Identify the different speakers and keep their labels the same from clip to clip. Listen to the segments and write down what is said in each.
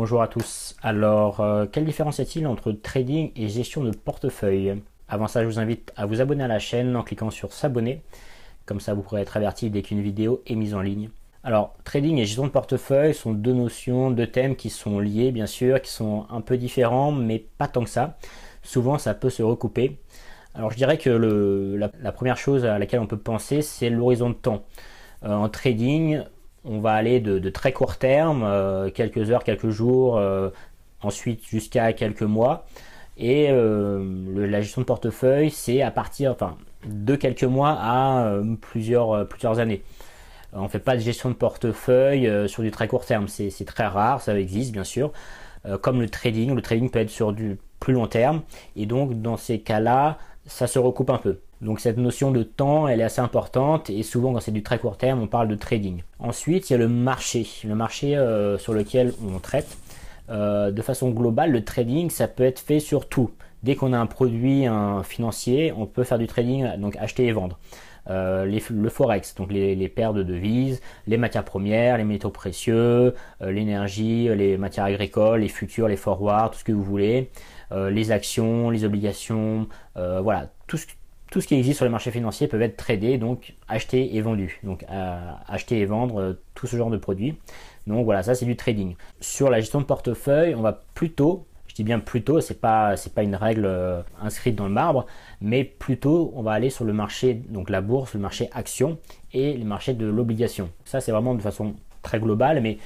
Speaker 1: Bonjour à tous. Alors, euh, quelle différence y a-t-il entre trading et gestion de portefeuille? Avant ça, je vous invite à vous abonner à la chaîne en cliquant sur s'abonner. Comme ça, vous pourrez être averti dès qu'une vidéo est mise en ligne. Alors, trading et gestion de portefeuille sont deux notions, deux thèmes qui sont liés, bien sûr, qui sont un peu différents, mais pas tant que ça. Souvent, ça peut se recouper. Alors, je dirais que la, première chose à laquelle on peut penser, c'est l'horizon de temps. Euh, en trading, on va aller de, très court terme, euh, quelques heures, quelques jours, euh, ensuite jusqu'à quelques mois. Et euh, la gestion de portefeuille, c'est à partir de quelques mois à plusieurs, plusieurs années. On ne fait pas de gestion de portefeuille sur du très court terme, c'est très rare, ça existe bien sûr. comme le trading, le trading peut être sur du plus long terme. Et donc dans ces cas-là, ça se recoupe un peu. Donc cette notion de temps, elle est assez importante et souvent quand c'est du très court terme, on parle de trading. Ensuite, il y a le marché, le marché euh, sur lequel on traite. Euh, de façon globale, le trading, ça peut être fait sur tout. Dès qu'on a un produit financier, on peut faire du trading, donc acheter et vendre. Euh, le forex, donc les, paires de devises, les matières premières, les métaux précieux, l'énergie, les matières agricoles, les futurs, les forwards, tout ce que vous voulez, les actions, les obligations, voilà, tout ce, tout ce qui existe sur les marchés financiers peut être tradé, donc acheté et vendu. Donc acheter et vendre euh, tout ce genre de produits. Donc voilà, ça c'est du trading. Sur la gestion de portefeuille, on va plutôt, je dis bien plutôt, c'est pas c'est pas une règle euh, inscrite dans le marbre, mais plutôt on va aller sur le marché, donc la bourse, le marché action et le marché de l'obligation. Ça c'est vraiment de façon très globale, mais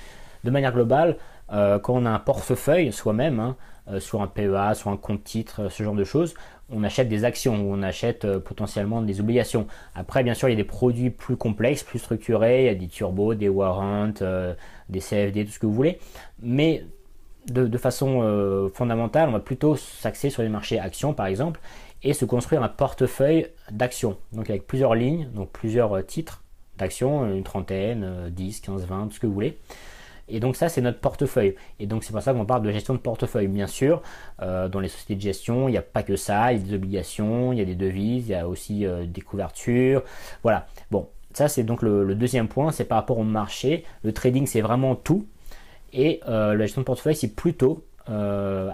Speaker 1: de manière globale, euh, quand on a un portefeuille soi-même, hein, euh, sur un PEA, sur un compte titre, ce genre de choses, on achète des actions ou on achète euh, potentiellement des obligations. Après, bien sûr, il y a des produits plus complexes, plus structurés, il y a des turbos, des warrants, des CFD, tout ce que vous voulez. Mais de, façon fondamentale, on va plutôt s'axer sur les marchés actions, par exemple, et se construire un portefeuille d'actions. Donc avec plusieurs lignes, donc plusieurs titres d'actions, une trentaine, 10, 15, 20, tout ce que vous voulez. Et donc ça, c'est notre portefeuille. Et donc c'est pour ça qu'on parle de gestion de portefeuille. Bien sûr, euh, dans les sociétés de gestion, il n'y a pas que ça. Il y a des obligations, il y a des devises, il y a aussi euh, des couvertures. Voilà. Bon, ça c'est donc le, deuxième point. C'est par rapport au marché. Le trading, c'est vraiment tout. Et euh, la gestion de portefeuille, c'est plutôt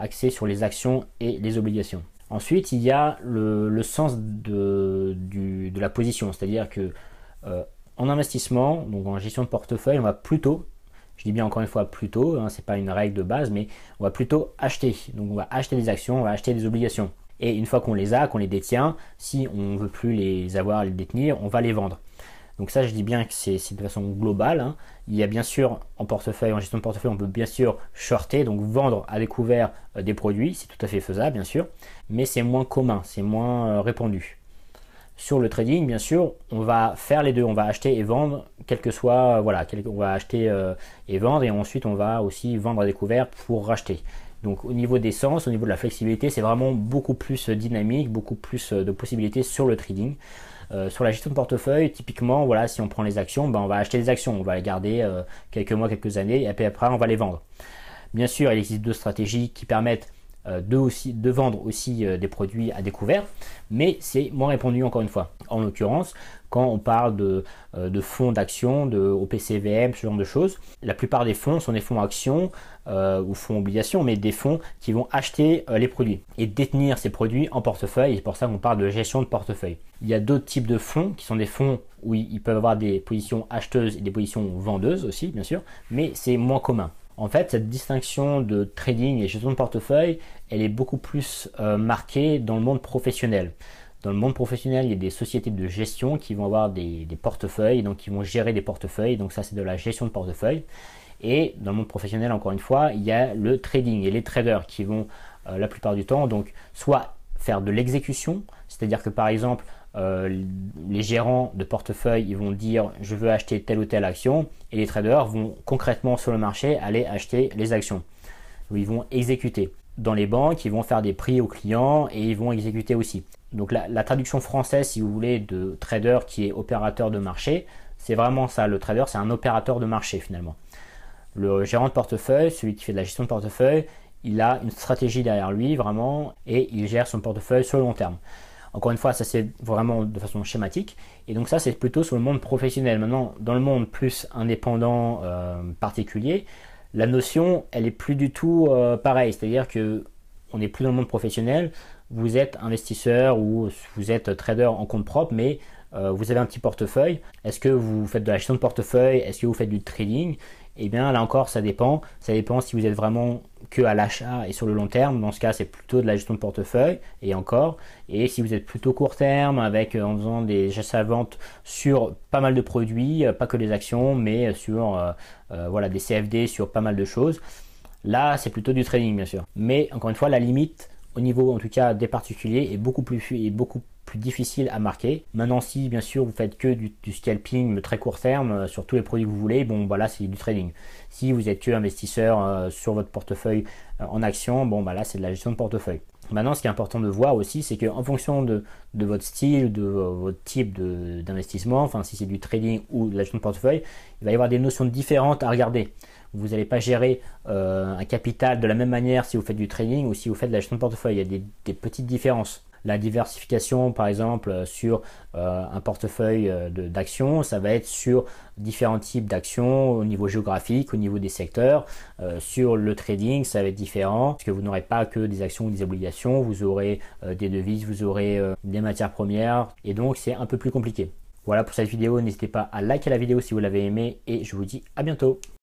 Speaker 1: axé sur les actions et les obligations. Ensuite, il y a le, sens de, de, la position. C'est-à-dire que en investissement, donc en gestion de portefeuille, on va plutôt je dis bien encore une fois plutôt, hein, ce n'est pas une règle de base, mais on va plutôt acheter. Donc on va acheter des actions, on va acheter des obligations. Et une fois qu'on les a, qu'on les détient, si on ne veut plus les avoir, les détenir, on va les vendre. Donc ça, je dis bien que c'est de façon globale. Hein. Il y a bien sûr en portefeuille, en gestion de portefeuille, on peut bien sûr shorter, donc vendre à découvert euh, des produits, c'est tout à fait faisable, bien sûr, mais c'est moins commun, c'est moins euh, répandu. Sur le trading, bien sûr, on va faire les deux. On va acheter et vendre, quel que soit, voilà, on va acheter euh, et vendre, et ensuite on va aussi vendre à découvert pour racheter. Donc au niveau des sens, au niveau de la flexibilité, c'est vraiment beaucoup plus dynamique, beaucoup plus euh, de possibilités sur le trading. Euh, sur la gestion de portefeuille, typiquement, voilà, si on prend les actions, ben, on va acheter des actions, on va les garder quelques mois, quelques années, et après, après on va les vendre. Bien sûr, il existe deux stratégies qui permettent euh, de, aussi, de vendre aussi euh, des produits à découvert, mais c'est moins répandu encore une fois. En l'occurrence, quand on parle de, euh, de fonds d'action, de OPCVM, ce genre de choses, la plupart des fonds sont des fonds actions ou fonds obligations, mais des fonds qui vont acheter les produits et détenir ces produits en portefeuille. C'est pour ça qu'on parle de gestion de portefeuille. Il y a d'autres types de fonds qui sont des fonds où ils peuvent avoir des positions acheteuses et des positions vendeuses aussi, bien sûr, mais c'est moins commun. En fait, cette distinction de trading et gestion de portefeuille, elle est beaucoup plus euh, marquée dans le monde professionnel. Dans le monde professionnel, il y a des sociétés de gestion qui vont avoir des, portefeuilles, donc qui vont gérer des portefeuilles, donc ça c'est de la gestion de portefeuille. Et dans le monde professionnel, encore une fois, il y a le trading et les traders qui vont euh, la plupart du temps donc soit faire de l'exécution, c'est-à-dire que par exemple euh, les gérants de portefeuille ils vont dire je veux acheter telle ou telle action et les traders vont concrètement sur le marché aller acheter les actions. Ils vont exécuter. Dans les banques, ils vont faire des prix aux clients et ils vont exécuter aussi. Donc la, la traduction française, si vous voulez, de trader qui est opérateur de marché, c'est vraiment ça. Le trader, c'est un opérateur de marché finalement. Le gérant de portefeuille, celui qui fait de la gestion de portefeuille, il a une stratégie derrière lui vraiment et il gère son portefeuille sur le long terme. Encore une fois, ça c'est vraiment de façon schématique. Et donc ça c'est plutôt sur le monde professionnel. Maintenant, dans le monde plus indépendant euh, particulier, la notion, elle est plus du tout euh, pareille. C'est-à-dire que on n'est plus dans le monde professionnel. Vous êtes investisseur ou vous êtes trader en compte propre, mais euh, vous avez un petit portefeuille. Est-ce que vous faites de la gestion de portefeuille? Est-ce que vous faites du trading? Eh bien, là encore, ça dépend. Ça dépend si vous êtes vraiment que à l'achat et sur le long terme. Dans ce cas, c'est plutôt de la gestion de portefeuille et encore. Et si vous êtes plutôt court terme, avec euh, en faisant des achats ventes sur pas mal de produits, euh, pas que les actions, mais sur voilà des CFD, sur pas mal de choses. Là, c'est plutôt du trading, bien sûr. Mais encore une fois, la limite au niveau en tout cas des particuliers est beaucoup plus est beaucoup plus difficile à marquer. Maintenant, si bien sûr vous faites que du, scalping très court terme euh, sur tous les produits que vous voulez, bon voilà, c'est du trading. Si vous êtes que investisseur euh, sur votre portefeuille euh, en action, bon bah là c'est de la gestion de portefeuille. Maintenant, ce qui est important de voir aussi, c'est qu'en fonction de, votre style, de votre type d'investissement, enfin si c'est du trading ou de la gestion de portefeuille, il va y avoir des notions différentes à regarder. Vous n'allez pas gérer un capital de la même manière si vous faites du trading ou si vous faites de la gestion de portefeuille. Il y a des petites différences la diversification, par exemple, euh, sur euh, un portefeuille euh, d'actions, ça va être sur différents types d'actions au niveau géographique, au niveau des secteurs. sur le trading, ça va être différent, parce que vous n'aurez pas que des actions ou des obligations, vous aurez des devises, vous aurez des matières premières, et donc c'est un peu plus compliqué. Voilà pour cette vidéo, n'hésitez pas à liker la vidéo si vous l'avez aimé, et je vous dis à bientôt